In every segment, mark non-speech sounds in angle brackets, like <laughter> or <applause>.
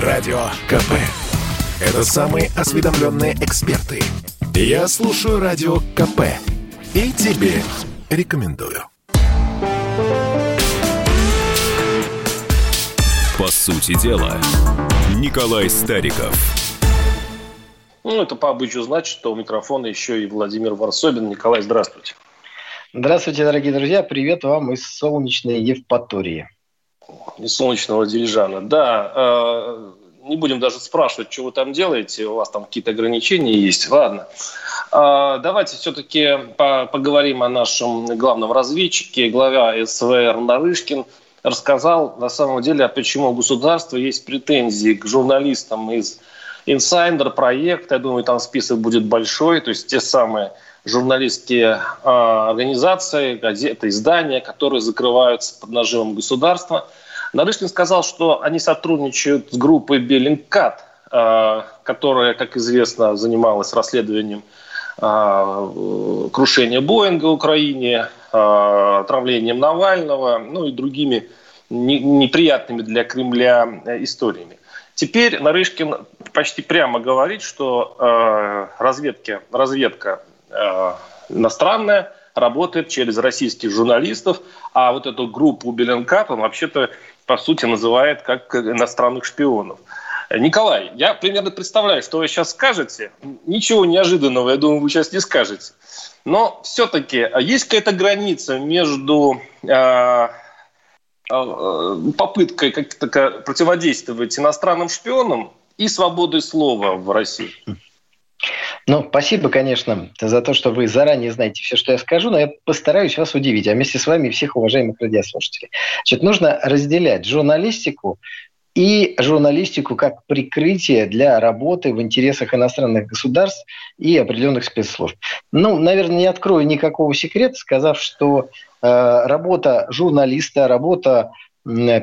Радио КП. Это самые осведомленные эксперты. Я слушаю Радио КП. И тебе рекомендую. По сути дела, Николай Стариков. Ну, это по обычаю значит, что у микрофона еще и Владимир Варсобин. Николай, здравствуйте. Здравствуйте, дорогие друзья. Привет вам из солнечной Евпатории. Солнечного Дирижана. Да, э, не будем даже спрашивать, что вы там делаете. У вас там какие-то ограничения есть. Ладно. Э, давайте все-таки по поговорим о нашем главном разведчике. Глава СВР Нарышкин рассказал на самом деле, почему у государства есть претензии к журналистам из инсайдер проекта. Я думаю, там список будет большой. То есть те самые журналистские э, организации, газеты, издания, которые закрываются под нажимом государства. Нарышкин сказал, что они сотрудничают с группой Беллинкат, э, которая, как известно, занималась расследованием э, крушения Боинга в Украине, э, отравлением Навального, ну и другими не, неприятными для Кремля историями. Теперь Нарышкин почти прямо говорит, что э, разведка Э, иностранная, работает через российских журналистов, а вот эту группу Беленкап он вообще-то, по сути, называет как иностранных шпионов. Николай, я примерно представляю, что вы сейчас скажете. Ничего неожиданного, я думаю, вы сейчас не скажете. Но все-таки есть какая-то граница между э, э, попыткой как-то противодействовать иностранным шпионам и свободой слова в России? Ну, спасибо, конечно, за то, что вы заранее знаете все, что я скажу, но я постараюсь вас удивить, а вместе с вами всех уважаемых радиослушателей. Значит, нужно разделять журналистику и журналистику как прикрытие для работы в интересах иностранных государств и определенных спецслужб. Ну, наверное, не открою никакого секрета, сказав, что э, работа журналиста, работа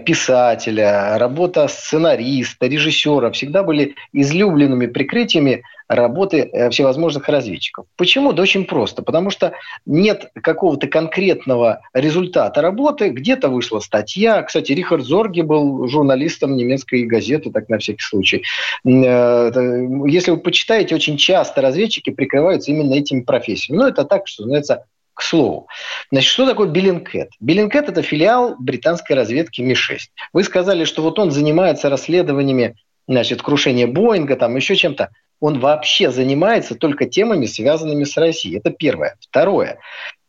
писателя, работа сценариста, режиссера всегда были излюбленными прикрытиями работы э, всевозможных разведчиков. Почему? Да очень просто. Потому что нет какого-то конкретного результата работы. Где-то вышла статья. Кстати, Рихард Зорги был журналистом немецкой газеты, так на всякий случай. Э, если вы почитаете, очень часто разведчики прикрываются именно этими профессиями. Ну, это так, что называется, к слову. Значит, что такое Биллингкэт? Биллингкэт – это филиал британской разведки Ми-6. Вы сказали, что вот он занимается расследованиями значит, крушения Боинга, там еще чем-то. Он вообще занимается только темами, связанными с Россией. Это первое. Второе.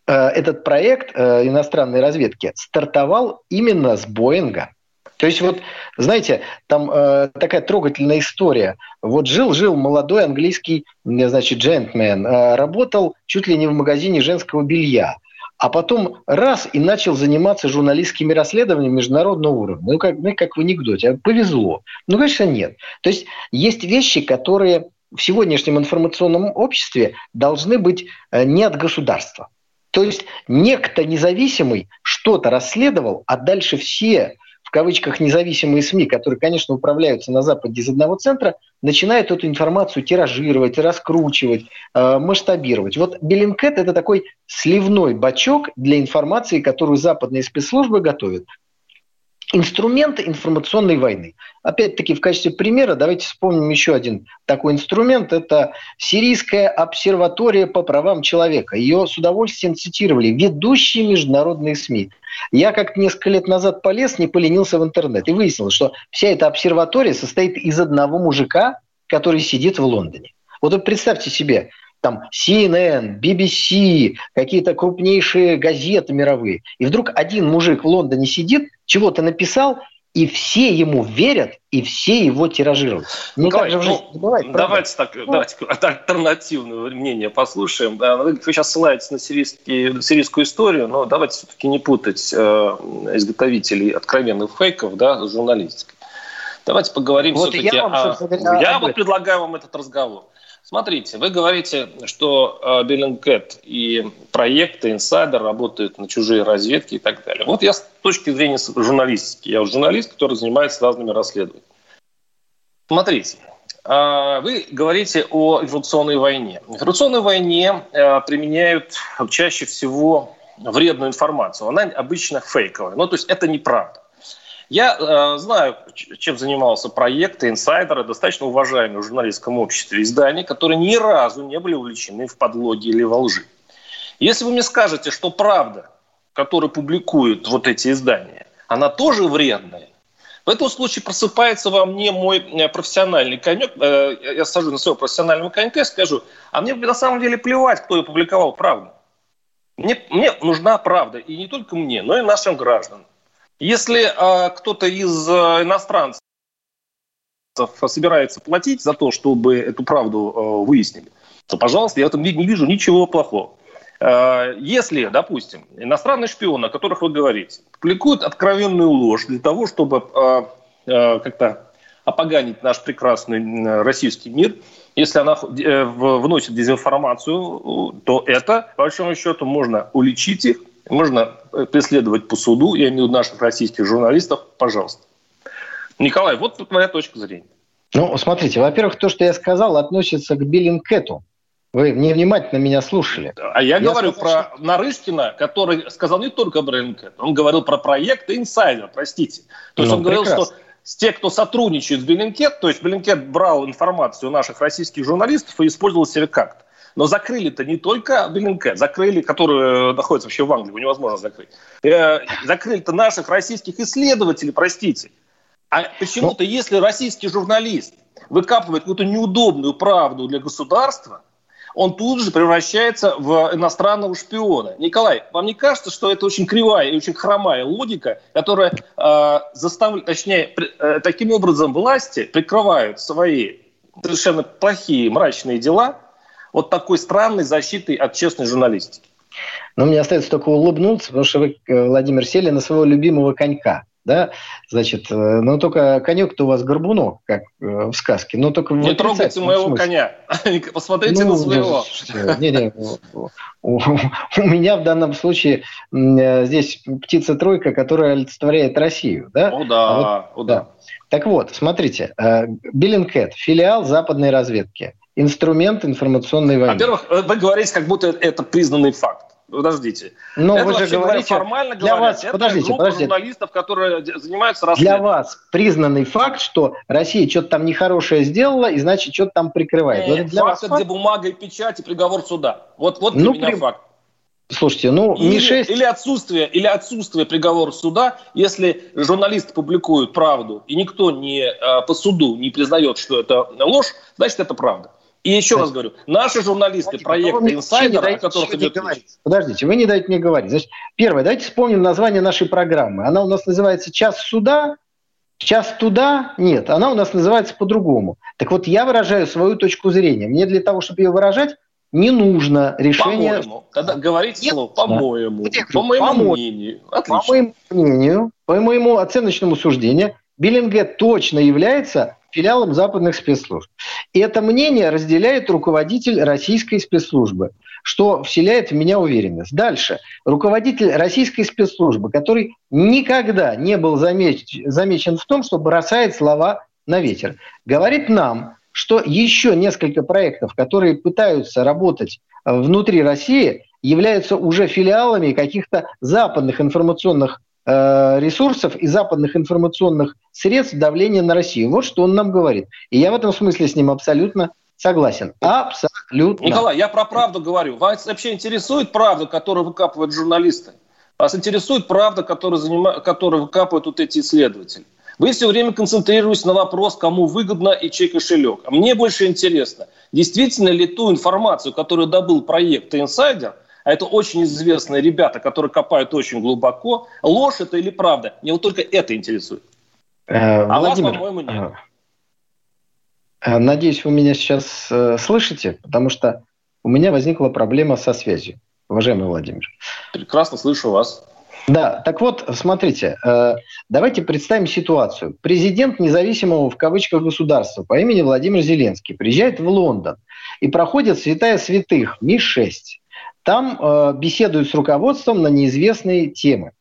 Э, этот проект э, иностранной разведки стартовал именно с Боинга. То есть вот, знаете, там э, такая трогательная история. Вот жил-жил молодой английский, значит, джентльмен, э, работал чуть ли не в магазине женского белья. А потом раз и начал заниматься журналистскими расследованиями международного уровня. Ну, как, ну, как в анекдоте. Повезло. Ну, конечно, нет. То есть есть вещи, которые в сегодняшнем информационном обществе должны быть э, не от государства. То есть некто независимый что-то расследовал, а дальше все кавычках независимые СМИ, которые, конечно, управляются на Западе из одного центра, начинают эту информацию тиражировать, раскручивать, э, масштабировать. Вот Беллинкет – это такой сливной бачок для информации, которую западные спецслужбы готовят. Инструменты информационной войны. Опять-таки, в качестве примера давайте вспомним еще один такой инструмент. Это Сирийская обсерватория по правам человека. Ее с удовольствием цитировали ведущие международные СМИ. Я как несколько лет назад полез, не поленился в интернет и выяснил, что вся эта обсерватория состоит из одного мужика, который сидит в Лондоне. Вот представьте себе, там CNN, BBC, какие-то крупнейшие газеты мировые. И вдруг один мужик в Лондоне сидит, чего-то написал, и все ему верят, и все его тиражируют. Ну, так же ну, бывает, давайте так, ну. давайте альтернативное мнение послушаем. Да, вы, сейчас ссылаетесь на сирийскую историю, но давайте все-таки не путать э, изготовителей откровенных фейков да, с журналистикой. Давайте поговорим вот все-таки я о... Я вот предлагаю вам этот разговор. Смотрите, вы говорите, что Беллингкэт и проекты инсайдер работают на чужие разведки и так далее. Вот я с точки зрения журналистики, я журналист, который занимается разными расследованиями. Смотрите, а, вы говорите о информационной войне. В информационной войне а, применяют чаще всего вредную информацию. Она обычно фейковая. Ну, то есть это неправда. Я э, знаю, чем занимался проект «Инсайдеры», достаточно уважаемые в журналистском обществе издания, которые ни разу не были увлечены в подлоге или во лжи. Если вы мне скажете, что правда, которую публикуют вот эти издания, она тоже вредная, в этом случае просыпается во мне мой э, профессиональный конек. Э, я сажу на своего профессионального конька и скажу, а мне на самом деле плевать, кто опубликовал правду. Мне, мне нужна правда, и не только мне, но и нашим гражданам. Если э, кто-то из э, иностранцев собирается платить за то, чтобы эту правду э, выяснили, то, пожалуйста, я в этом не вижу ничего плохого. Э, если, допустим, иностранные шпионы, о которых вы говорите, публикуют откровенную ложь для того, чтобы э, э, как-то опоганить наш прекрасный российский мир, если она вносит дезинформацию, то это, по большому счету, можно уличить их, можно преследовать по суду, я имею в виду наших российских журналистов, пожалуйста. Николай, вот моя точка зрения. Ну, смотрите, во-первых, то, что я сказал, относится к Биллингкету. Вы невнимательно меня слушали. А я, я говорю сказал, про что... Нарышкина, который сказал не только Bellingcat, он говорил про проект инсайдер, простите. То есть ну, он прекрасно. говорил, что те, кто сотрудничает с Bellingcat, то есть Bellingcat брал информацию наших российских журналистов и использовал себя как-то. Но закрыли-то не только Bellingcat, закрыли, который находится вообще в Англии, его невозможно закрыть. Э, закрыли-то наших российских исследователей, простите. А почему-то, ну... если российский журналист выкапывает какую-то неудобную правду для государства – он тут же превращается в иностранного шпиона. Николай, вам не кажется, что это очень кривая и очень хромая логика, которая э, заставляет, точнее, э, таким образом власти прикрывают свои совершенно плохие, мрачные дела вот такой странной защитой от честной журналистики? Ну, мне остается только улыбнуться, потому что вы, э, Владимир, сели на своего любимого конька да, значит, э, но только конек-то у вас горбунок, как э, в сказке, но только Не трогайте моего смысле. коня, <laughs> посмотрите ну, на своего. Не, не, у, у меня в данном случае здесь птица-тройка, которая олицетворяет Россию, да? О да, а вот, о да. Так вот, смотрите, Биллинкет, филиал западной разведки, инструмент информационной войны. Во-первых, вы говорите, как будто это признанный факт подождите. Но это вы же говорите, говоря, формально для говоря, вас, это подождите, группа подождите. журналистов, которые занимаются расследованием. Для вас признанный факт, что Россия что-то там нехорошее сделала, и значит, что-то там прикрывает. Нет, для факт, вас факт, где бумага и печать, и приговор суда. Вот, вот для ну, меня при... факт. Слушайте, ну или, МИ-6... Или отсутствие, или отсутствие приговора суда, если журналисты публикуют правду, и никто не, а, по суду не признает, что это ложь, значит, это правда. И еще раз говорю, наши журналисты проекта «Инсайдер», о которых идет Подождите, вы не дайте мне говорить. Значит, первое, давайте вспомним название нашей программы. Она у нас называется «Час суда», «Час туда» нет, она у нас называется по-другому. Так вот, я выражаю свою точку зрения. Мне для того, чтобы ее выражать, не нужно решение... По-моему. Тогда говорите слово «по-моему». По моему по мнению. Отлично. По моему мнению, по моему оценочному суждению, Биллингет точно является филиалом западных спецслужб. И это мнение разделяет руководитель российской спецслужбы, что вселяет в меня уверенность. Дальше. Руководитель российской спецслужбы, который никогда не был замеч... замечен в том, что бросает слова на ветер, говорит нам, что еще несколько проектов, которые пытаются работать внутри России, являются уже филиалами каких-то западных информационных Э, ресурсов и западных информационных средств давления на Россию. Вот что он нам говорит. И я в этом смысле с ним абсолютно согласен. Абсолютно. Николай, я про правду говорю. Вас вообще интересует правда, которую выкапывают журналисты? Вас интересует правда, которую, занима... которую выкапывают вот эти исследователи? Вы все время концентрируетесь на вопрос, кому выгодно и чей кошелек. А мне больше интересно, действительно ли ту информацию, которую добыл проект «Инсайдер», а это очень известные ребята, которые копают очень глубоко. Ложь это или правда? Мне вот только это интересует. Э, а Владимир, вас, по-моему, нет. Э, надеюсь, вы меня сейчас э, слышите, потому что у меня возникла проблема со связью, уважаемый Владимир. Прекрасно слышу вас. Да, так вот, смотрите, э, давайте представим ситуацию. Президент независимого в кавычках государства по имени Владимир Зеленский приезжает в Лондон и проходит святая святых, Ми-6. Там э, беседуют с руководством на неизвестные темы.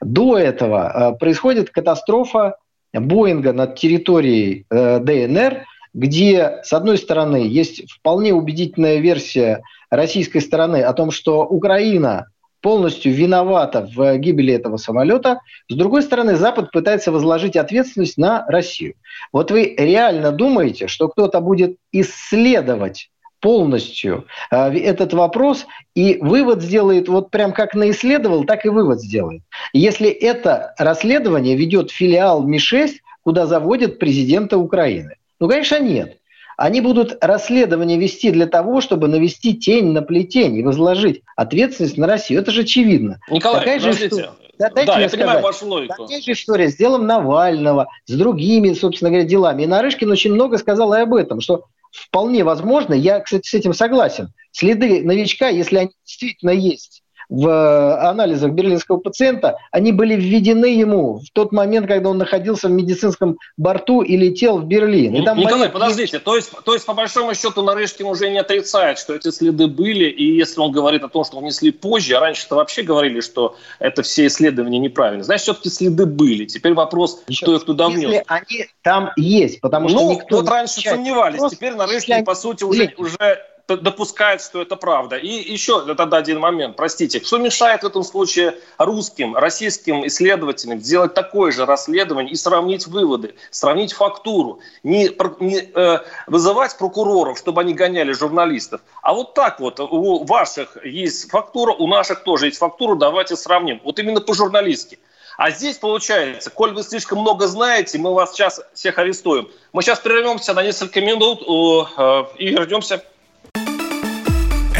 До этого происходит катастрофа Боинга над территорией э, ДНР, где, с одной стороны, есть вполне убедительная версия российской стороны о том, что Украина полностью виновата в гибели этого самолета. С другой стороны, Запад пытается возложить ответственность на Россию. Вот вы реально думаете, что кто-то будет исследовать полностью э, этот вопрос и вывод сделает вот прям как наисследовал, так и вывод сделает. Если это расследование ведет филиал МИ-6, куда заводят президента Украины. Ну, конечно, нет. Они будут расследование вести для того, чтобы навести тень на плетень и возложить ответственность на Россию. Это же очевидно. Николай, Такая же. Да, да, я сказать. понимаю вашу логику. Такая же история с делом Навального, с другими, собственно говоря, делами. И Нарышкин очень много сказал и об этом, что вполне возможно, я, кстати, с этим согласен, следы новичка, если они действительно есть, в э, анализах берлинского пациента, они были введены ему в тот момент, когда он находился в медицинском борту и летел в Берлин. И там Николай, момент... подождите, то есть, то есть по большому счету Нарышкин уже не отрицает, что эти следы были, и если он говорит о том, что внесли позже, а раньше-то вообще говорили, что это все исследования неправильные, значит, все-таки следы были. Теперь вопрос, Еще, кто их туда внес. Если они там есть, потому что ну, никто... вот раньше сомневались, теперь Нарышкин, по сути, уже, уже допускает, что это правда. И еще тогда один момент, простите, что мешает в этом случае русским, российским исследователям сделать такое же расследование и сравнить выводы, сравнить фактуру, не, не э, вызывать прокуроров, чтобы они гоняли журналистов, а вот так вот, у ваших есть фактура, у наших тоже есть фактура, давайте сравним. Вот именно по-журналистски. А здесь получается, коль вы слишком много знаете, мы вас сейчас всех арестуем. Мы сейчас прервемся на несколько минут э, и вернемся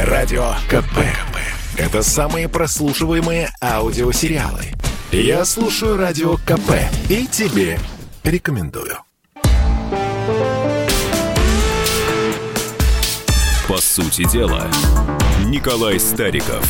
Радио КП. Это самые прослушиваемые аудиосериалы. Я слушаю Радио КП и тебе рекомендую. По сути дела, Николай Стариков.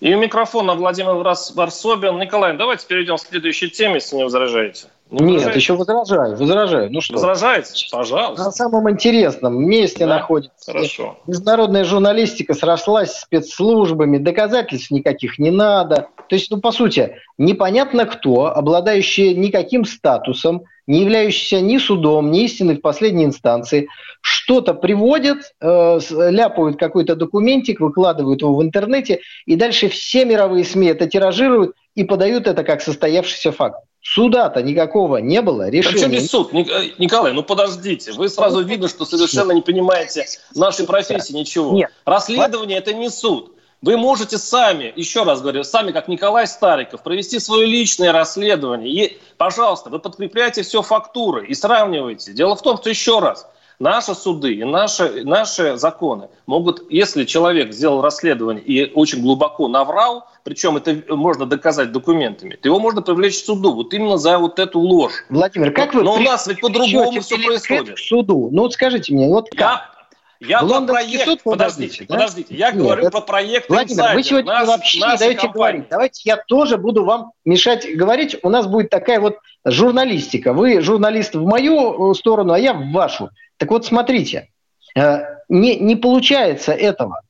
И у микрофона Владимир Варсобин. Николай, давайте перейдем к следующей теме, если не возражаете. Не Нет, еще возражаю, возражаю. Ну что? Возражаете? Пожалуйста. На самом интересном месте да? находится. Хорошо. Международная журналистика срослась с спецслужбами, доказательств никаких не надо. То есть, ну, по сути, непонятно кто, обладающий никаким статусом, не являющийся ни судом, ни истиной в последней инстанции, что-то приводят, э, ляпают какой-то документик, выкладывают его в интернете, и дальше все мировые СМИ это тиражируют и подают это как состоявшийся факт. Суда-то никакого не было, решения... Причем здесь суд? Э, Николай, ну подождите, вы сразу видно, что совершенно не понимаете нашей профессии ничего. Нет. Расследование – это не суд. Вы можете сами, еще раз говорю, сами, как Николай Стариков, провести свое личное расследование. И, пожалуйста, вы подкрепляете все фактуры и сравниваете. Дело в том, что еще раз – Наши суды и наши, наши законы могут, если человек сделал расследование и очень глубоко наврал, причем это можно доказать документами, то его можно привлечь к суду вот именно за вот эту ложь. Владимир, как вы... Но у нас ведь по-другому все происходит. К суду. Ну вот скажите мне, вот как? Я, про проект, суд, подождите, да? подождите, я Нет, говорю это... про проект Владимир, Insider, вы сегодня наш, вообще не даете компании. говорить. Давайте я тоже буду вам мешать говорить. У нас будет такая вот журналистика. Вы журналист в мою сторону, а я в вашу. Так вот, смотрите, э, не, не получается этого.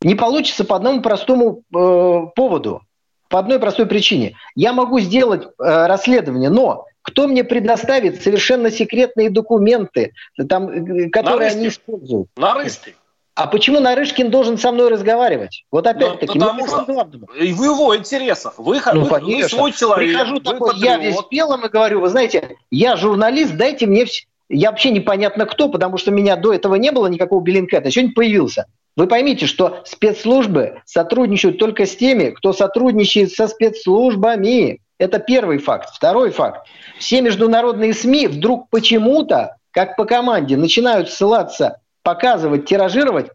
Не получится по одному простому э, поводу, по одной простой причине. Я могу сделать э, расследование, но кто мне предоставит совершенно секретные документы, там, э, которые они используют? Нарышкин. А почему Нарышкин должен со мной разговаривать? Вот опять-таки. Ну, потому что и в его интересах. Вы, ну, вы, вы свой человек. Прихожу такой, я весь белым и говорю, вы знаете, я журналист, дайте мне я вообще непонятно кто, потому что меня до этого не было никакого Беллинкета, сегодня появился. Вы поймите, что спецслужбы сотрудничают только с теми, кто сотрудничает со спецслужбами. Это первый факт. Второй факт. Все международные СМИ вдруг почему-то, как по команде, начинают ссылаться, показывать, тиражировать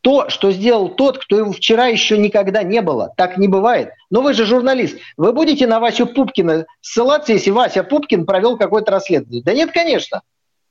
то, что сделал тот, кто его вчера еще никогда не было. Так не бывает. Но вы же журналист. Вы будете на Васю Пупкина ссылаться, если Вася Пупкин провел какое-то расследование? Да нет, конечно.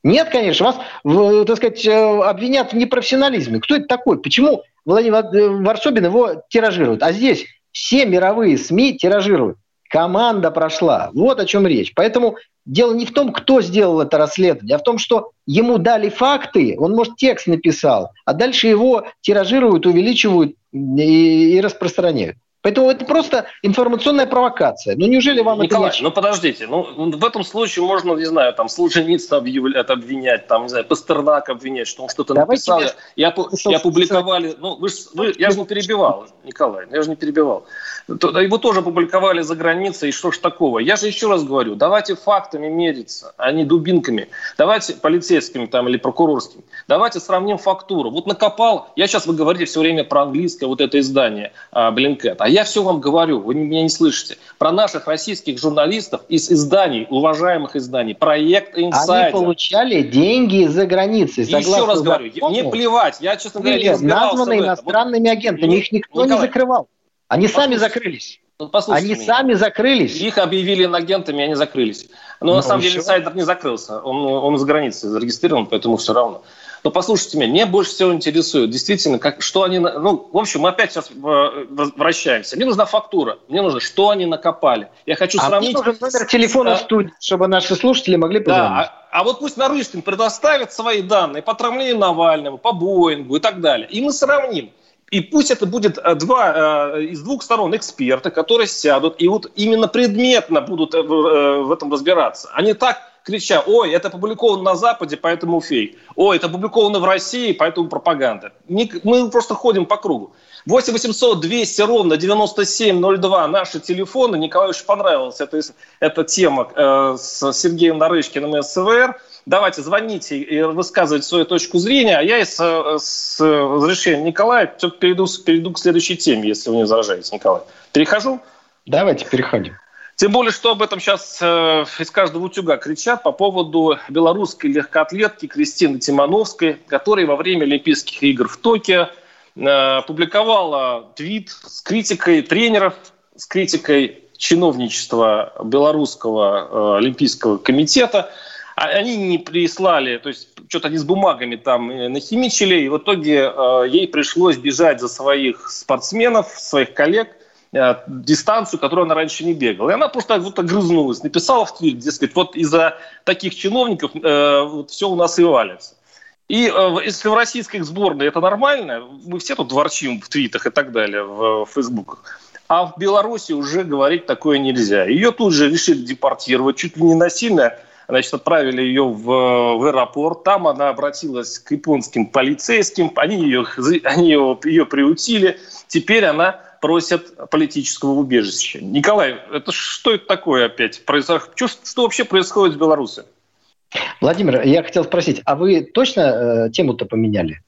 Нет, конечно, вас, так сказать, э, обвинят в непрофессионализме. Кто это такой? Почему Владимир э, Варсобин его тиражирует? А здесь все мировые СМИ тиражируют. Команда прошла. Вот о чем речь. Поэтому дело не в том, кто сделал это расследование, а в том, что ему дали факты, он, может, текст написал, а дальше его тиражируют, увеличивают и, и распространяют. Поэтому это просто информационная провокация. Ну неужели вам Николай, это не... ну подождите, ну в этом случае можно, не знаю, там Солженицына обвинять, там, не знаю, Пастернак обвинять, что он что-то написал. Я, я, я публиковали, ну вы, вы, я же не перебивал, Николай, я же не перебивал. Его тоже публиковали за границей, и что ж такого? Я же еще раз говорю, давайте фактами мериться, а не дубинками. Давайте полицейскими там или прокурорскими. Давайте сравним фактуру. Вот накопал, я сейчас вы говорите все время про английское вот это издание а, Блинкет, а я все вам говорю, вы меня не слышите, про наших российских журналистов из изданий, уважаемых изданий, проект Insider. Они получали деньги за границей. Еще раз говорю, закону, мне плевать, я, честно говоря, не названы иностранными вот, агентами, их никто Николай, не закрывал. Они сами закрылись. Ну, Они меня. сами закрылись. Их объявили агентами, они закрылись. Но ну, на самом деле инсайдер не закрылся. Он, он за границей зарегистрирован, поэтому все равно. Но послушайте меня, мне больше всего интересует, действительно, как, что они... Ну, в общем, мы опять сейчас э, возвращаемся. Мне нужна фактура, мне нужно, что они накопали. Я хочу а сравнить... нужен номер телефона с... студии, чтобы наши слушатели могли позвонить. Да, а, а вот пусть Нарышкин предоставит свои данные по травлению Навального, по Боингу и так далее. И мы сравним. И пусть это будет э, два, э, из двух сторон эксперты, которые сядут и вот именно предметно будут в этом разбираться. Они так крича, ой, это опубликовано на Западе, поэтому фейк. Ой, это опубликовано в России, поэтому пропаганда. Мы просто ходим по кругу. 8 800 200 ровно 9702 наши телефоны. Николаю очень понравилась эта, эта тема э, с Сергеем Нарышкиным и СВР. Давайте звоните и высказывайте свою точку зрения. А я с, с разрешения Николая перейду, перейду к следующей теме, если вы не возражаете, Николай. Перехожу? Давайте переходим. Тем более, что об этом сейчас э, из каждого утюга кричат по поводу белорусской легкоатлетки Кристины Тимановской, которая во время Олимпийских игр в Токио э, публиковала твит с критикой тренеров, с критикой чиновничества Белорусского э, Олимпийского комитета. А они не прислали, то есть что-то они с бумагами там нахимичили, и в итоге ей пришлось бежать за своих спортсменов, своих коллег – дистанцию, которую она раньше не бегала. И она просто вот огрызнулась, написала в твит, дескать, вот из-за таких чиновников э, вот все у нас и валится. И э, если в российской сборной это нормально, мы все тут ворчим в твитах и так далее, в, в фейсбуках, а в Беларуси уже говорить такое нельзя. Ее тут же решили депортировать, чуть ли не насильно, значит, отправили ее в, в аэропорт, там она обратилась к японским полицейским, они ее, они ее, ее приутили, теперь она просят политического убежища. Николай, это что это такое опять? Что, что вообще происходит в Беларуси? Владимир, я хотел спросить, а вы точно э, тему-то поменяли?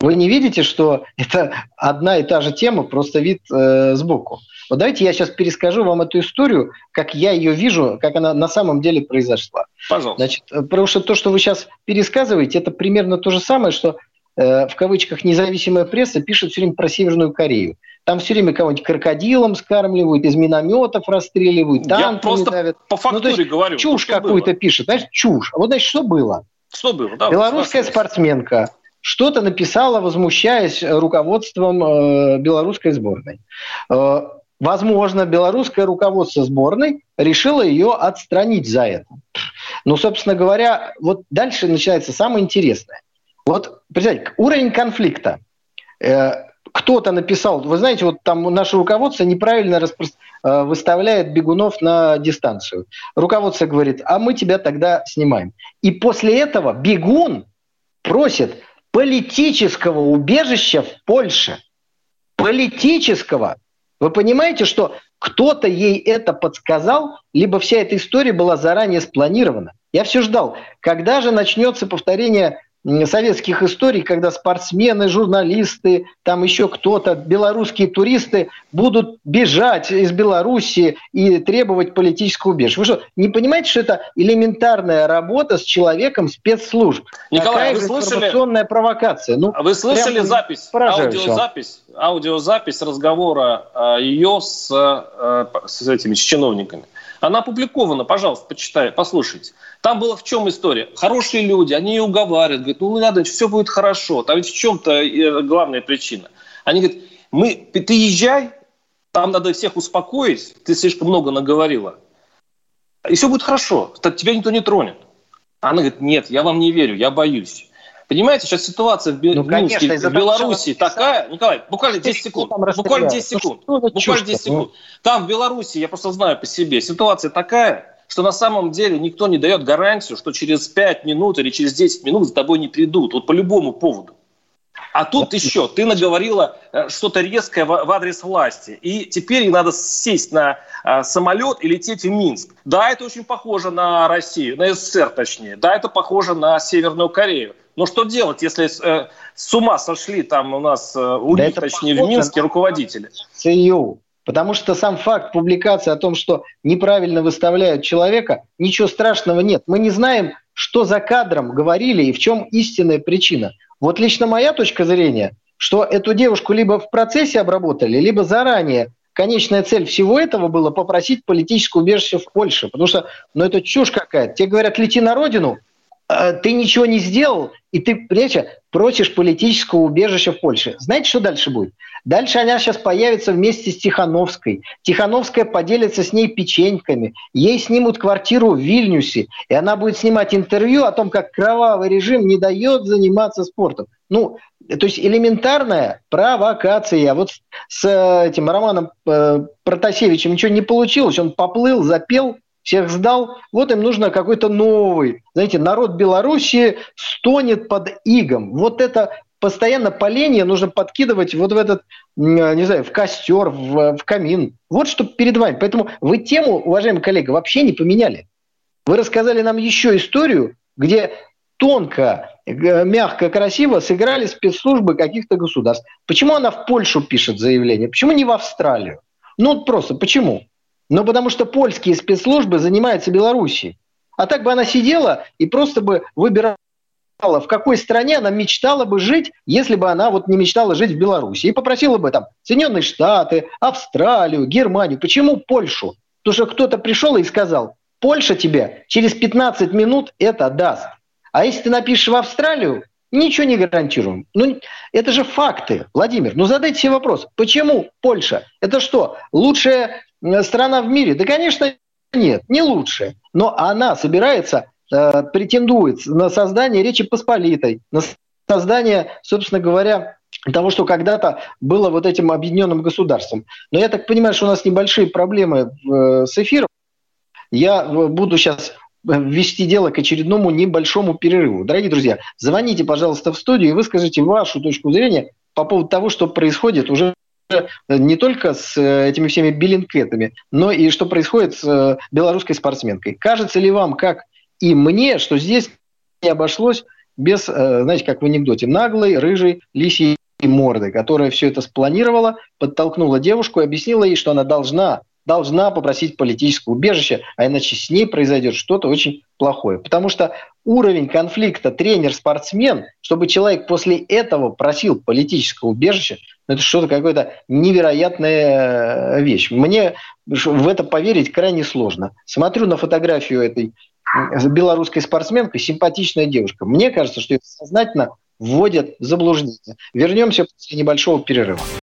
Вы не видите, что <laughs> это одна и та же тема, просто вид э, сбоку? Вот давайте я сейчас перескажу вам эту историю, как я ее вижу, как она на самом деле произошла. Пожалуйста. Значит, э, потому что то, что вы сейчас пересказываете, это примерно то же самое, что в кавычках независимая пресса пишет все время про Северную Корею. Там все время кого-нибудь крокодилом скармливают, из минометов расстреливают, Я просто давят. по фактуре ну, говорю. Чушь какую-то пишет, знаешь, чушь. А вот, значит, что было? Что было? Да, Белорусская спортсменка что-то написала, возмущаясь руководством э, белорусской сборной. Э, возможно, белорусское руководство сборной решило ее отстранить за это. Но, собственно говоря, вот дальше начинается самое интересное. Вот, представьте, уровень конфликта. Э, кто-то написал, вы знаете, вот там наше руководство неправильно распро... Э, выставляет бегунов на дистанцию. Руководство говорит, а мы тебя тогда снимаем. И после этого бегун просит политического убежища в Польше. Политического. Вы понимаете, что кто-то ей это подсказал, либо вся эта история была заранее спланирована. Я все ждал, когда же начнется повторение советских историй, когда спортсмены, журналисты, там еще кто-то, белорусские туристы будут бежать из Беларуси и требовать политического убежища. Вы что, не понимаете, что это элементарная работа с человеком спецслужб? Николай, Такая вы слышали, информационная провокация. Ну, вы слышали запись, аудиозапись, аудиозапись разговора э, ее с, э, с этими с чиновниками? Она опубликована, пожалуйста, почитайте, послушайте. Там была в чем история? Хорошие люди, они ее уговаривают, говорят, ну надо, все будет хорошо. Там ведь в чем-то э, главная причина. Они говорят, мы, ты езжай, там надо всех успокоить, ты слишком много наговорила. И все будет хорошо, тебя никто не тронет. Она говорит, нет, я вам не верю, я боюсь. Понимаете, сейчас ситуация в, ну, конечно, в Беларуси такая... Николай, буквально 10 секунд. Буквально 10 секунд. Ну, буквально 10 секунд. Там, в Беларуси, я просто знаю по себе, ситуация такая, что на самом деле никто не дает гарантию, что через 5 минут или через 10 минут за тобой не придут. Вот по любому поводу. А тут еще ты наговорила э, что-то резкое в, адрес власти. И теперь надо сесть на а, самолет и лететь в Минск. Да, это очень похоже на Россию, на СССР точнее. Да, это похоже на Северную Корею. Но что делать, если э, с ума сошли там у нас, э, у да них, точнее, в Минске руководители? ЦИУ. Потому что сам факт публикации о том, что неправильно выставляют человека, ничего страшного нет. Мы не знаем, что за кадром говорили и в чем истинная причина. Вот лично моя точка зрения, что эту девушку либо в процессе обработали, либо заранее. Конечная цель всего этого было попросить политическое убежище в Польше. Потому что, ну это чушь какая-то. Тебе говорят, лети на родину, ты ничего не сделал, и ты, понимаете, просишь политического убежища в Польше. Знаете, что дальше будет? Дальше она сейчас появится вместе с Тихановской. Тихановская поделится с ней печеньками. Ей снимут квартиру в Вильнюсе. И она будет снимать интервью о том, как кровавый режим не дает заниматься спортом. Ну, то есть элементарная провокация. Вот с этим Романом э, Протасевичем ничего не получилось. Он поплыл, запел, всех сдал. Вот им нужно какой-то новый. Знаете, народ Белоруссии стонет под игом. Вот это постоянно поление нужно подкидывать вот в этот, не знаю, в костер, в, в камин. Вот что перед вами. Поэтому вы тему, уважаемый коллега, вообще не поменяли. Вы рассказали нам еще историю, где тонко, э, мягко, красиво сыграли спецслужбы каких-то государств. Почему она в Польшу пишет заявление? Почему не в Австралию? Ну вот просто почему? Ну потому что польские спецслужбы занимаются Белоруссией. А так бы она сидела и просто бы выбирала в какой стране она мечтала бы жить, если бы она вот не мечтала жить в Беларуси. И попросила бы там Соединенные Штаты, Австралию, Германию. Почему Польшу? Потому что кто-то пришел и сказал, Польша тебе через 15 минут это даст. А если ты напишешь в Австралию, ничего не гарантируем. Ну, это же факты, Владимир. Ну, задайте себе вопрос, почему Польша? Это что, лучшая страна в мире? Да, конечно, нет, не лучшая. Но она собирается Э, претендует на создание Речи Посполитой, на создание, собственно говоря, того, что когда-то было вот этим объединенным государством. Но я так понимаю, что у нас небольшие проблемы э, с эфиром. Я э, буду сейчас ввести дело к очередному небольшому перерыву. Дорогие друзья, звоните, пожалуйста, в студию и выскажите вашу точку зрения по поводу того, что происходит уже не только с этими всеми билинкветами, но и что происходит с белорусской спортсменкой. Кажется ли вам, как и мне, что здесь не обошлось без, э, знаете, как в анекдоте, наглой, рыжей, лисьей морды, которая все это спланировала, подтолкнула девушку и объяснила ей, что она должна, должна попросить политическое убежище, а иначе с ней произойдет что-то очень плохое. Потому что уровень конфликта тренер-спортсмен, чтобы человек после этого просил политическое убежище, ну, это что-то какая-то невероятная э, вещь. Мне в это поверить крайне сложно. Смотрю на фотографию этой белорусской спортсменкой, симпатичная девушка. Мне кажется, что это сознательно вводят в заблуждение. Вернемся после небольшого перерыва.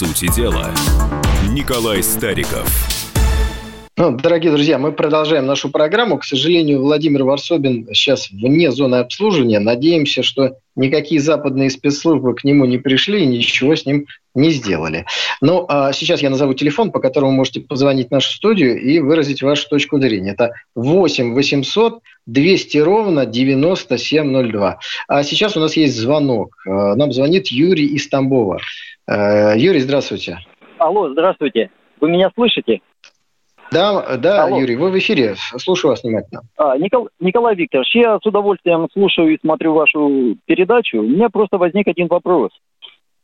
Сути дела, Николай Стариков – Ну, дорогие друзья, мы продолжаем нашу программу. К сожалению, Владимир Варсобин сейчас вне зоны обслуживания. Надеемся, что никакие западные спецслужбы к нему не пришли и ничего с ним не сделали. Ну, а сейчас я назову телефон, по которому можете позвонить в нашу студию и выразить вашу точку зрения. Это 8 800 200 ровно 9702. А сейчас у нас есть звонок. А, нам звонит Юрий из Тамбова. А, Юрий, здравствуйте. Алло, здравствуйте. Вы меня слышите? Да, да, Алло. Юрий, вы в эфире. Слушаю вас внимательно. А, Никол... Николай Викторович, я с удовольствием слушаю и смотрю вашу передачу. У меня просто возник один вопрос.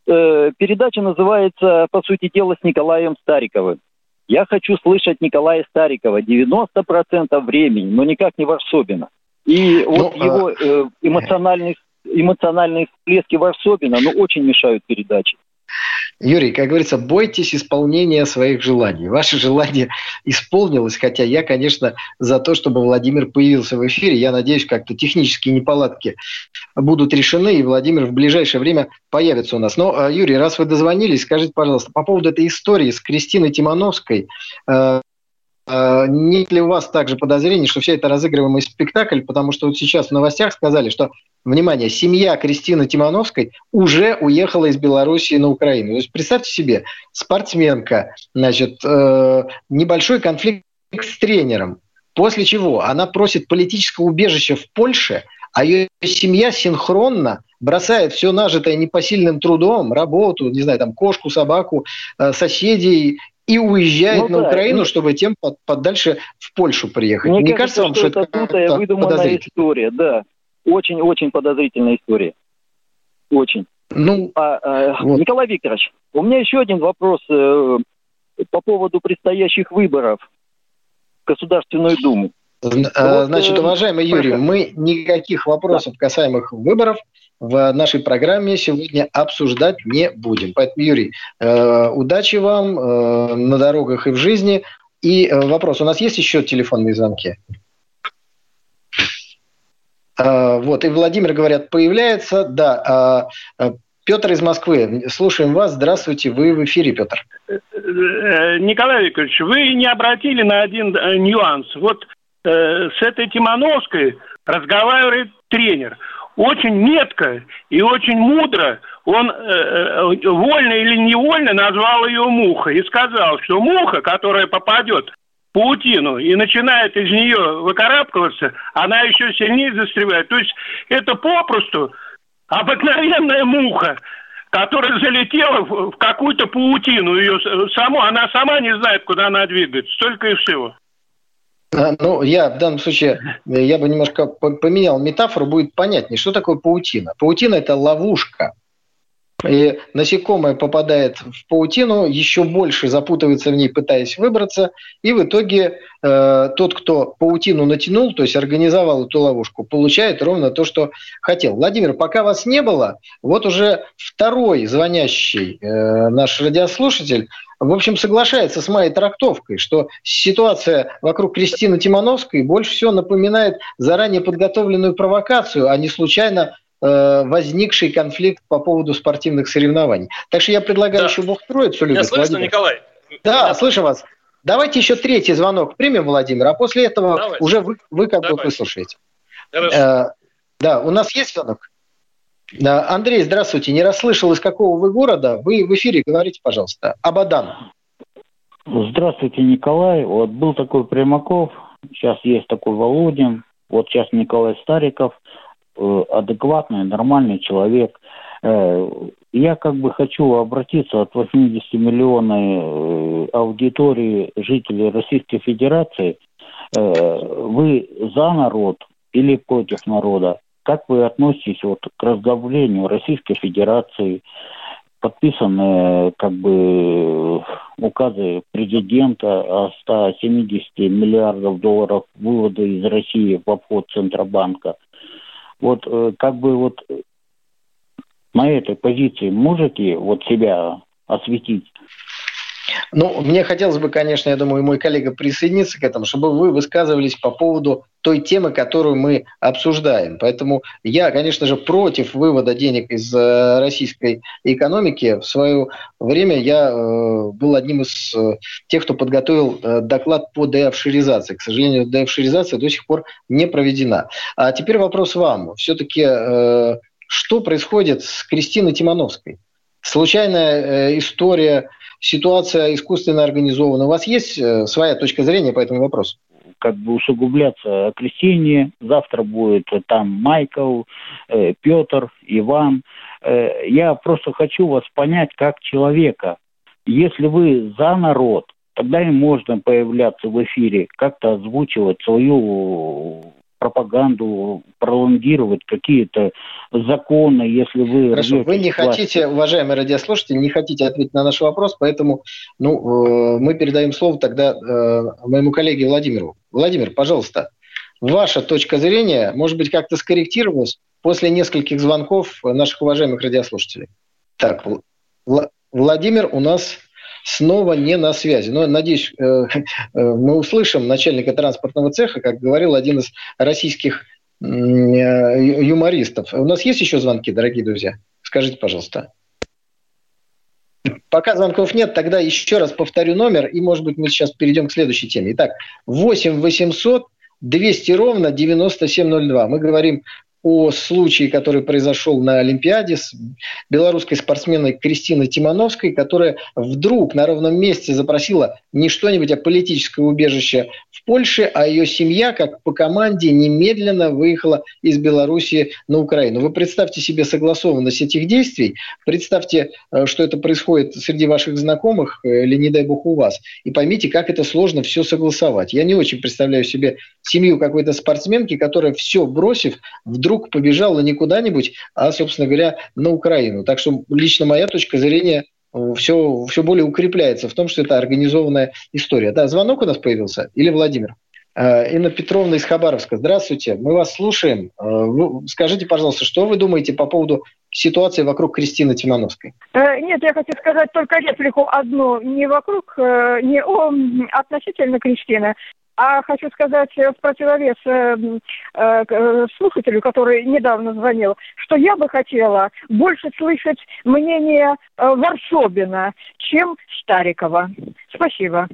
Э, передача называется, по сути дела, с Николаем Стариковым. Я хочу слышать Николая Старикова 90% времени, но никак не Варсобина. И ну, вот а... его э, эмоциональные, эмоциональные всплески Варсобина, ну, очень мешают передаче. Юрий, как говорится, бойтесь исполнения своих желаний. Ваше желание <laughs> исполнилось, хотя я, конечно, за то, чтобы Владимир появился в эфире. Я надеюсь, как-то технические неполадки будут решены, и Владимир в ближайшее время появится у нас. Но, э, Юрий, раз вы дозвонились, скажите, пожалуйста, по поводу этой истории с Кристиной Тимановской, э, нет ли у вас также подозрений, что все это разыгрываемый спектакль, потому что вот сейчас в новостях сказали, что внимание, семья Кристины Тимановской уже уехала из Белоруссии на Украину. То есть представьте себе, спортсменка, значит, э, небольшой конфликт с тренером, после чего она просит политического убежища в Польше, а ее семья синхронно бросает все нажитое непосильным трудом, работу, не знаю, там кошку, собаку, э, соседей и уезжает ну, на да, Украину, ну, чтобы тем под, подальше в Польшу приехать. Мне Не кажется, кажется вам, что, что это, это выдуманная история, да. Очень-очень подозрительная история. Очень. Ну, а, а, вот. Николай Викторович, у меня еще один вопрос э, по поводу предстоящих выборов в Государственную Думу. Э, вот, Значит, э, уважаемый Юрий, мы никаких вопросов да. касаемых выборов в нашей программе сегодня обсуждать не будем. Поэтому, Юрий, э, удачи вам э, на дорогах и в жизни. И э, вопрос, у нас есть еще телефонные звонки? Вот, и Владимир, говорят, появляется. Да, Петр из Москвы, слушаем вас. Здравствуйте, вы в эфире, Петр. Николай Викторович, вы не обратили на один нюанс. Вот с этой Тимановской разговаривает тренер. Очень метко и очень мудро он э, вольно или невольно назвал ее мухой и сказал, что муха, которая попадет паутину и начинает из нее выкарабкиваться, она еще сильнее застревает. То есть это попросту обыкновенная муха, которая залетела в какую-то паутину ее саму, она сама не знает, куда она двигается, столько и всего. А, ну, я в данном случае, я бы немножко поменял метафору, будет понятнее, что такое паутина. Паутина – это ловушка – и насекомое попадает в паутину, еще больше запутывается в ней, пытаясь выбраться, и в итоге э, тот, кто паутину натянул, то есть организовал эту ловушку, получает ровно то, что хотел. Владимир, пока вас не было, вот уже второй звонящий э, наш радиослушатель, в общем, соглашается с моей трактовкой, что ситуация вокруг Кристины Тимановской больше всего напоминает заранее подготовленную провокацию, а не случайно Э, возникший конфликт по поводу спортивных соревнований. Так что я предлагаю да. еще Бог Троицу любит. Я слышно, Владимир. Николай? Да, Я слышу вас. Давайте еще третий звонок примем, Владимир, а после этого Давайте. уже вы, вы как Давайте. бы выслушаете. Э, да, у нас есть звонок? Андрей, здравствуйте. Не расслышал, из какого вы города. Вы в эфире, говорите, пожалуйста. Абадан. Здравствуйте, Николай. Вот был такой Примаков, сейчас есть такой Володин, вот сейчас Николай Стариков – Э, адекватный, нормальный человек. Э, я как бы хочу обратиться от 80 миллионов э, аудитории жителей Российской Федерации. Вы за народ или против народа? Как вы относитесь вот к разговлению Российской Федерации, подписанные как бы указы президента о 170 миллиардов долларов вывода из России в обход Центробанка – вот э, как бы вот на этой позиции можете вот себя осветить? Ну, мне хотелось бы, конечно, я думаю, мой коллега присоединиться к этому, чтобы вы высказывались по поводу той темы, которую мы обсуждаем. Поэтому я, конечно же, против вывода денег из э, российской экономики. В свое время я э, был одним из э, тех, кто подготовил доклад по деофшеризации. К сожалению, деофшеризация до сих пор не проведена. А теперь вопрос вам. Все-таки что происходит с Кристиной Тимановской? Случайная история ситуация искусственно организована. У вас есть э, своя точка зрения по этому вопросу? как бы усугубляться Кристине. Завтра будет там Майкл, э, Петр, Иван. Э, я просто хочу вас понять как человека. Если вы за народ, тогда и можно появляться в эфире, как-то озвучивать свою пропаганду, пролонгировать какие-то законы, если вы... Хорошо, вы не хотите, уважаемые радиослушатели, не хотите ответить на наш вопрос, поэтому ну, э, мы передаем слово тогда э, моему коллеге Владимиру. Владимир, пожалуйста, ваша точка зрения, может быть, как-то скорректировалась после нескольких звонков наших уважаемых радиослушателей. Так, Владимир у нас снова не на связи. Но, надеюсь, э, э, мы услышим начальника транспортного цеха, как говорил один из российских э, юмористов. У нас есть еще звонки, дорогие друзья? Скажите, пожалуйста. Пока звонков нет, тогда еще раз повторю номер, и, может быть, мы сейчас перейдем к следующей теме. Итак, 8 800 200 ровно 9702. Мы говорим о случае, который произошел на Олимпиаде с белорусской спортсменой Кристиной Тимановской, которая вдруг на ровном месте запросила не что-нибудь, а политическое убежище в Польше, а ее семья, как по команде, немедленно выехала из Беларуси на Украину. Вы представьте себе согласованность этих действий, представьте, э, что это происходит среди ваших знакомых э, или, не дай бог, у вас, и поймите, как это сложно все согласовать. Я не очень представляю себе семью какой-то спортсменки, которая все бросив, вдруг побежала не куда-нибудь, а, собственно говоря, на Украину. Так что лично моя точка зрения все, э, все более укрепляется в том, что это организованная история. Да, звонок у нас появился? Или Владимир? Э, Инна Петровна из Хабаровска. Здравствуйте, мы вас слушаем. Э, скажите, пожалуйста, что вы думаете по поводу ситуации вокруг Кристины Тимановской? Нет, я хочу сказать только реплику одну. Не вокруг, не о, относительно Кристины, а хочу сказать в противовес э, э, слушателю, который недавно звонил, что я бы хотела больше слышать мнение э, Варшобина, чем Старикова. Спасибо.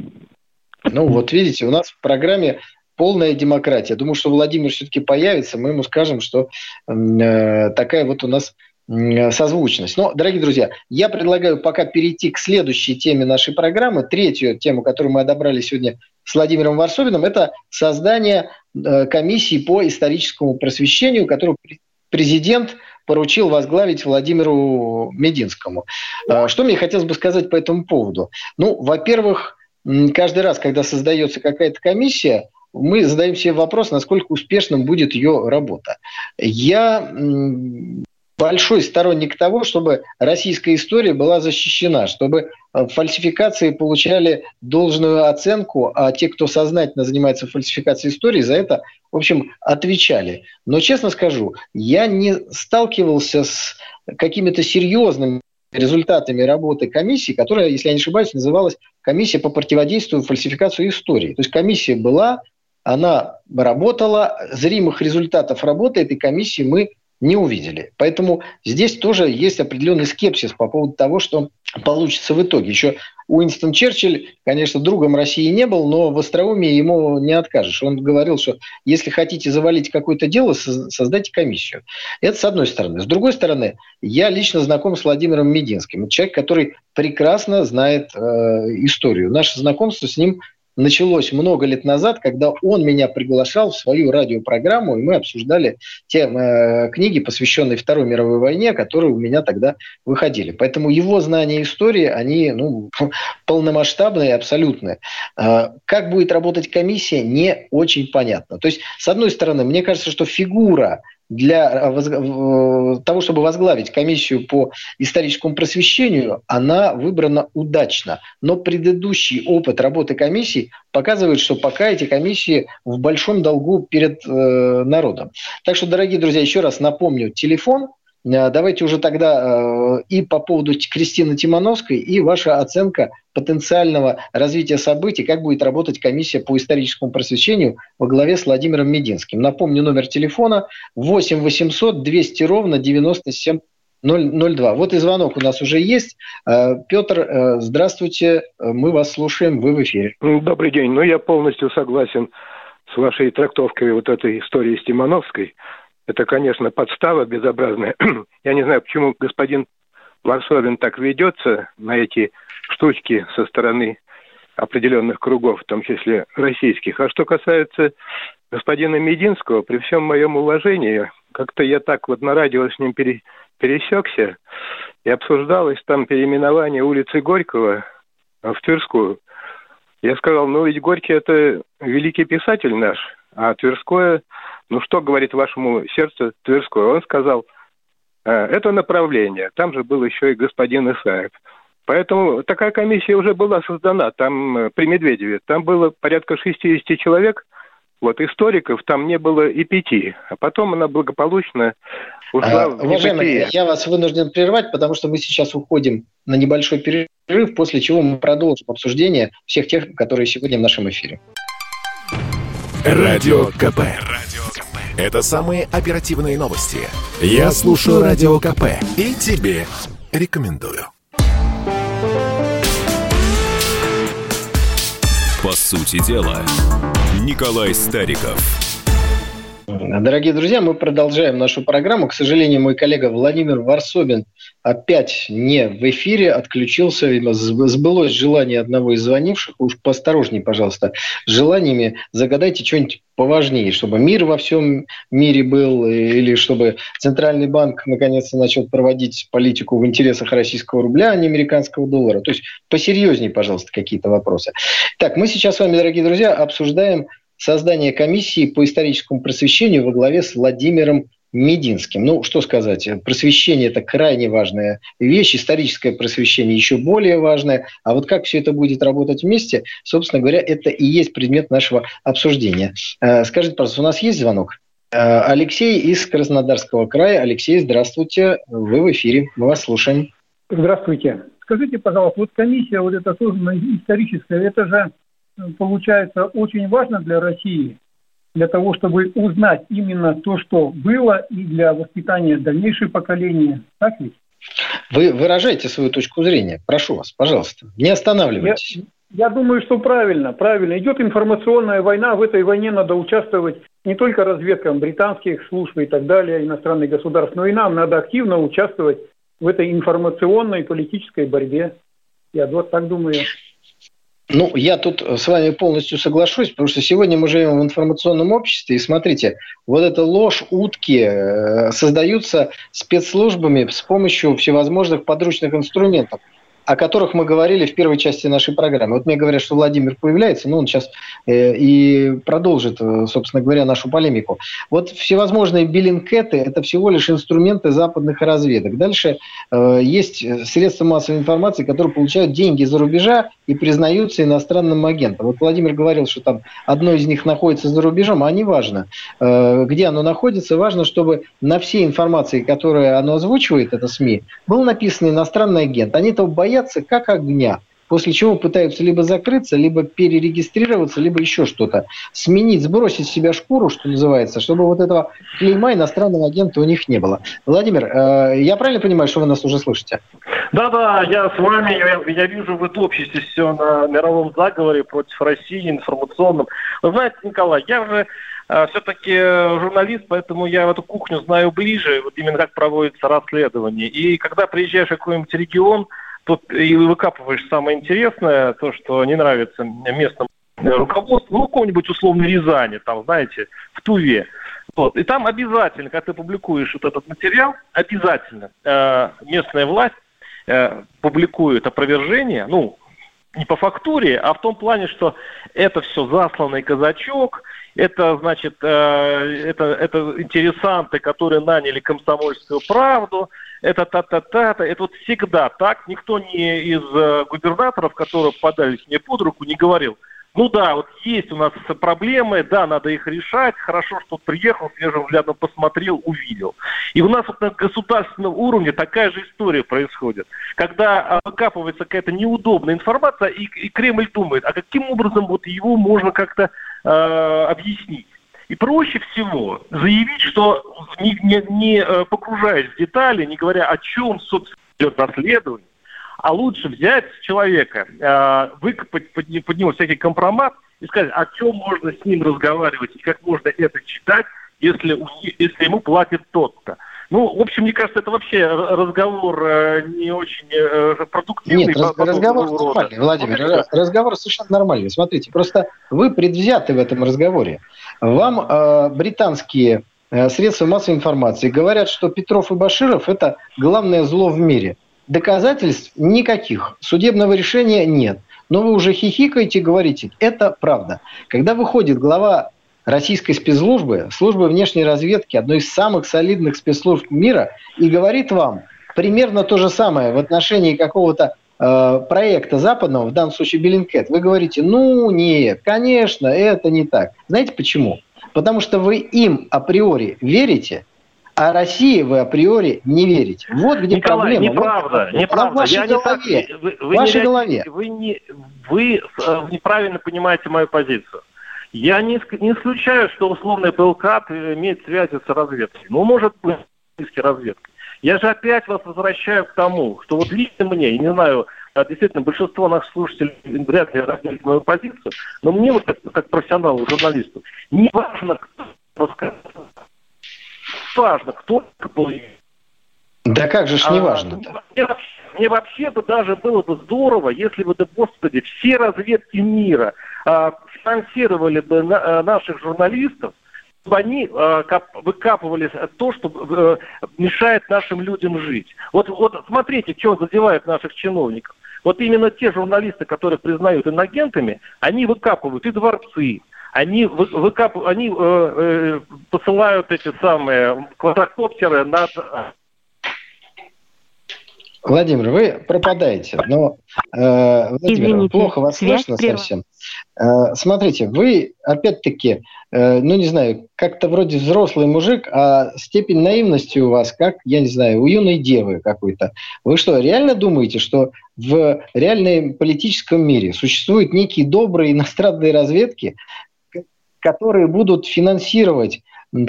Ну вот видите, у нас в программе полная демократия. Думаю, что Владимир все-таки появится, мы ему скажем, что э, такая вот у нас созвучность. Но, дорогие друзья, я предлагаю пока перейти к следующей теме нашей программы, третью тему, которую мы одобрали сегодня с Владимиром Варсобиным, это создание э, комиссии по историческому просвещению, которую президент поручил возглавить Владимиру Мединскому. Э, что мне хотелось бы сказать по этому поводу? Ну, во-первых, каждый раз, когда создается какая-то комиссия, мы задаем себе вопрос, насколько успешным будет ее работа. Я большой сторонник того, чтобы российская история была защищена, чтобы э, фальсификации получали должную оценку, а те, кто сознательно занимается фальсификацией истории, за это, в общем, отвечали. Но, честно скажу, я не сталкивался с какими-то серьезными результатами работы комиссии, которая, если я не ошибаюсь, называлась комиссия по противодействию фальсификации истории. То есть комиссия была, она работала, зримых результатов работы этой комиссии мы не увидели. Поэтому здесь тоже есть определенный скепсис по поводу того, что получится в итоге. Еще Уинстон Черчилль, конечно, другом России не был, но в остроумии ему не откажешь. Он говорил, что если хотите завалить какое-то дело, создайте комиссию. Это с одной стороны. С другой стороны, я лично знаком с Владимиром Мединским. Человек, который прекрасно знает э, историю. Наше знакомство с ним началось много лет назад, когда он меня приглашал в свою радиопрограмму, и мы обсуждали те э, книги, посвященные Второй мировой войне, которые у меня тогда выходили. Поэтому его знания истории, они ну, <laughs> полномасштабные абсолютные. Э, как будет работать комиссия, не очень понятно. То есть, с одной стороны, мне кажется, что фигура для э, э, того, чтобы возглавить комиссию по историческому просвещению, она выбрана удачно. Но предыдущий опыт работы комиссии показывает, что пока эти комиссии в большом долгу перед э, народом. Так что, дорогие друзья, еще раз напомню, телефон давайте уже тогда э, и по поводу Кристины Тимановской, и ваша оценка потенциального развития событий, как будет работать комиссия по историческому просвещению во главе с Владимиром Мединским. Напомню, номер телефона 8 800 200 ровно 97 002. Вот и звонок у нас уже есть. Э, Петр, э, здравствуйте, мы вас слушаем, вы в эфире. Добрый день. Ну, я полностью согласен с вашей трактовкой вот этой истории с Тимановской. Это, конечно, подстава безобразная. <clears throat> Я не знаю, почему господин Варсовин так ведется на эти штучки со стороны определенных кругов, в том числе российских. А что касается господина Мединского, при всем моем уважении, как-то я так вот на радио с ним пере, пересекся, и обсуждалось там переименование улицы Горького в Тверскую. Я сказал, ну ведь Горький это великий писатель наш, а Тверское, ну что говорит вашему сердцу Тверское? Он сказал, «Э, это направление. Там же был еще и господин Исаев. Поэтому такая комиссия уже была создана там э, при Медведеве. Там было порядка 60 человек, вот историков там не было и пяти. А потом она благополучно ушла а, в Уважаемый, я вас вынужден прервать, потому что мы сейчас уходим на небольшой перерыв, после чего мы продолжим обсуждение всех тех, которые сегодня в нашем эфире. Радио КП. Это самые оперативные новости. Я слушаю Радио КП и тебе рекомендую. По сути дела, Николай Стариков. Дорогие друзья, мы продолжаем нашу программу. К сожалению, мой коллега Владимир Варсобин опять не в эфире, отключился. Сбылось желание одного из звонивших. Уж поосторожнее, пожалуйста, с желаниями. Загадайте что-нибудь поважнее, чтобы мир во всем мире был, или чтобы Центральный банк наконец-то начал проводить политику в интересах российского рубля, а не американского доллара. То есть посерьезнее, пожалуйста, какие-то вопросы. Так, мы сейчас с вами, дорогие друзья, обсуждаем создание комиссии по историческому просвещению во главе с Владимиром Мединским. Ну, что сказать, просвещение – это крайне важная вещь, историческое просвещение еще более важное. А вот как все это будет работать вместе, собственно говоря, это и есть предмет нашего обсуждения. Э, скажите, пожалуйста, у нас есть звонок? Э, Алексей из Краснодарского края. Алексей, здравствуйте, вы в эфире, мы вас слушаем. Здравствуйте. Скажите, пожалуйста, вот комиссия вот эта создана историческая, это же получается очень важно для России, для того, чтобы узнать именно то, что было, и для воспитания дальнейших поколений. Так ведь? Вы выражаете свою точку зрения. Прошу вас, пожалуйста, не останавливайтесь. Я, я думаю, что правильно, правильно. Идет информационная война, в этой войне надо участвовать не только разведкам британских служб и так далее, иностранных государств, но и нам надо активно участвовать в этой информационной политической борьбе. Я вот так думаю. Ну, я тут с вами полностью соглашусь, потому что сегодня мы живем в информационном обществе, и смотрите, вот эта ложь, утки э, создаются спецслужбами с помощью всевозможных подручных инструментов о которых мы говорили в первой части нашей программы. Вот мне говорят, что Владимир появляется, но он сейчас э, и продолжит, э, собственно говоря, нашу полемику. Вот всевозможные биллинкеты – это всего лишь инструменты западных разведок. Дальше э, есть средства массовой информации, которые получают деньги за рубежа и признаются иностранным агентом. Вот Владимир говорил, что там одно из них находится за рубежом, а не важно, э, где оно находится. Важно, чтобы на всей информации, которую оно озвучивает, это СМИ, был написан иностранный агент. Они этого боятся боятся как огня. После чего пытаются либо закрыться, либо перерегистрироваться, либо еще что-то. Сменить, сбросить с себя шкуру, что называется, чтобы вот этого клейма иностранного агента у них не было. Владимир, э, я правильно понимаю, что вы нас уже слышите? Да-да, я с вами, я, я вижу, вы топчетесь все на мировом заговоре против России, информационном. Вы знаете, Николай, я уже э, все-таки журналист, поэтому я эту кухню знаю ближе, вот именно как проводится расследование. И когда приезжаешь в какой-нибудь регион, тут и выкапываешь самое интересное, то, что не нравится местным руководству, ну, какого-нибудь условно Рязани, там, знаете, в Туве. Вот. И там обязательно, когда ты публикуешь вот этот материал, обязательно э, местная власть э, публикует опровержение, ну, не по фактуре, а в том плане, что это все засланный казачок, это, значит, э, это, это интересанты, которые наняли комсомольскую правду, это та-та-та, это вот всегда так. Никто не из э, губернаторов, которые подались мне под руку, не говорил, ну да, вот есть у нас проблемы, да, надо их решать, хорошо, что приехал, свежим взглядом посмотрел, увидел. И у нас вот на государственном уровне такая же история происходит. Когда выкапывается какая-то неудобная информация, и, и Кремль думает, а каким образом вот его можно как-то э, объяснить? И проще всего заявить, что не, не, не э, погружаясь в детали, не говоря о чем, собственно, идет расследование, а лучше взять человека, э, выкопать под, под него всякий компромат и сказать, о чем можно с ним разговаривать и как можно это читать, если, если ему платит тот-то. Ну, в общем, мне кажется, это вообще разговор э, не очень продуктивный. Нет, раз, разговор рода. нормальный, Владимир, вот разговор совершенно нормальный. Смотрите, просто вы предвзяты в этом разговоре. Вам э, британские э, средства массовой информации говорят, что Петров и Баширов – это главное зло в мире. Доказательств никаких, судебного решения нет. Но вы уже хихикаете и говорите, это правда. Когда выходит глава российской спецслужбы, службы внешней разведки, одной из самых солидных спецслужб мира, и говорит вам примерно то же самое в отношении какого-то э, проекта западного, в данном случае Беллинкет, вы говорите, ну нет, конечно, это не так. Знаете почему? Потому что вы им априори верите, а России вы априори не верите. Вот где Николай, проблема. неправда, вот, неправда. в вашей Я голове. Не вы, вы в вашей не, голове. Вы, не, вы э, неправильно понимаете мою позицию. Я не, не исключаю, что условный ПЛК имеет связи с разведкой. Ну, может быть, с разведкой. Я же опять вас возвращаю к тому, что вот лично мне, я не знаю, а действительно, большинство наших слушателей вряд ли разделят мою позицию, но мне вот как, как профессионалу, журналисту, не важно, кто важно, кто да как же ж не важно а, мне, вообще бы даже было бы здорово, если бы, да господи, все разведки мира а, финансировали бы на, а, наших журналистов, чтобы они э, кап, выкапывали то, что э, мешает нашим людям жить. Вот, вот смотрите, что задевает наших чиновников. Вот именно те журналисты, которые признают иногентами, они выкапывают и дворцы, они, вы, выкап, они э, э, посылают эти самые квадрокоптеры над Владимир, вы пропадаете, но э, Владимир, Извините, плохо вас слышно прервана. совсем. Э, смотрите, вы опять-таки, э, ну не знаю, как-то вроде взрослый мужик, а степень наивности у вас, как, я не знаю, у юной девы какой-то. Вы что, реально думаете, что в реальном политическом мире существуют некие добрые иностранные разведки, которые будут финансировать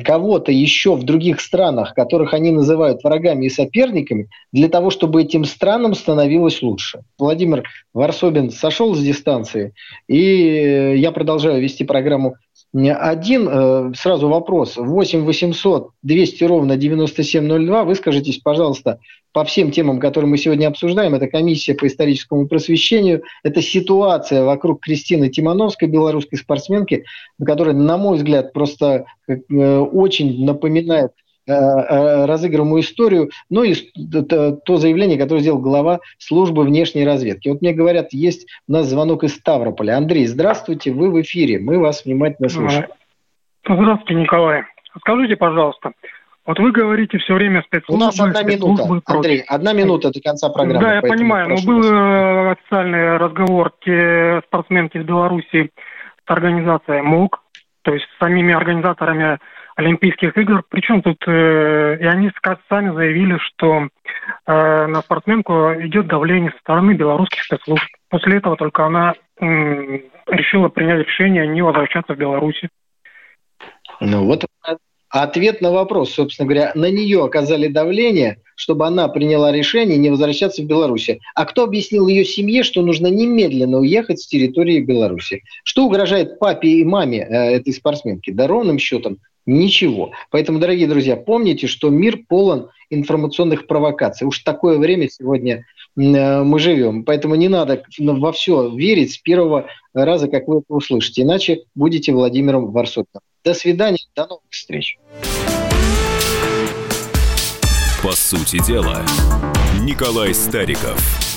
кого-то еще в других странах, которых они называют врагами и соперниками, для того, чтобы этим странам становилось лучше. Владимир Варсобин сошел с дистанции, и я продолжаю вести программу один, э, сразу вопрос. 8 800 200 ровно 9702. Выскажитесь, пожалуйста, по всем темам, которые мы сегодня обсуждаем. Это комиссия по историческому просвещению, это ситуация вокруг Кристины Тимановской, белорусской спортсменки, которая, на мой взгляд, просто э, очень напоминает разыгрываемую историю, ну и то заявление, которое сделал глава службы внешней разведки. Вот мне говорят, есть у нас звонок из Ставрополя. Андрей, здравствуйте, вы в эфире, мы вас внимательно слушаем. Здравствуйте, Николай. Скажите, пожалуйста, вот вы говорите все время спецслужбы. У нас одна минута, Андрей, одна минута до конца программы. Да, я понимаю, но был э, официальный разговор те спортсменки из Беларуси с организацией МОК, то есть с самими организаторами Олимпийских игр. Причем тут э, и они сами заявили, что э, на спортсменку идет давление со стороны белорусских спецслужб. После этого только она э, решила принять решение не возвращаться в Беларусь. Ну вот ответ на вопрос, собственно говоря, на нее оказали давление, чтобы она приняла решение не возвращаться в Беларусь. А кто объяснил ее семье, что нужно немедленно уехать с территории Беларуси? Что угрожает папе и маме э, этой спортсменки? Да ровным счетом Ничего. Поэтому, дорогие друзья, помните, что мир полон информационных провокаций. Уж такое время сегодня э, мы живем. Поэтому не надо во все верить с первого раза, как вы это услышите. Иначе будете Владимиром Варсотовым. До свидания, до новых встреч. По сути дела, Николай Стариков –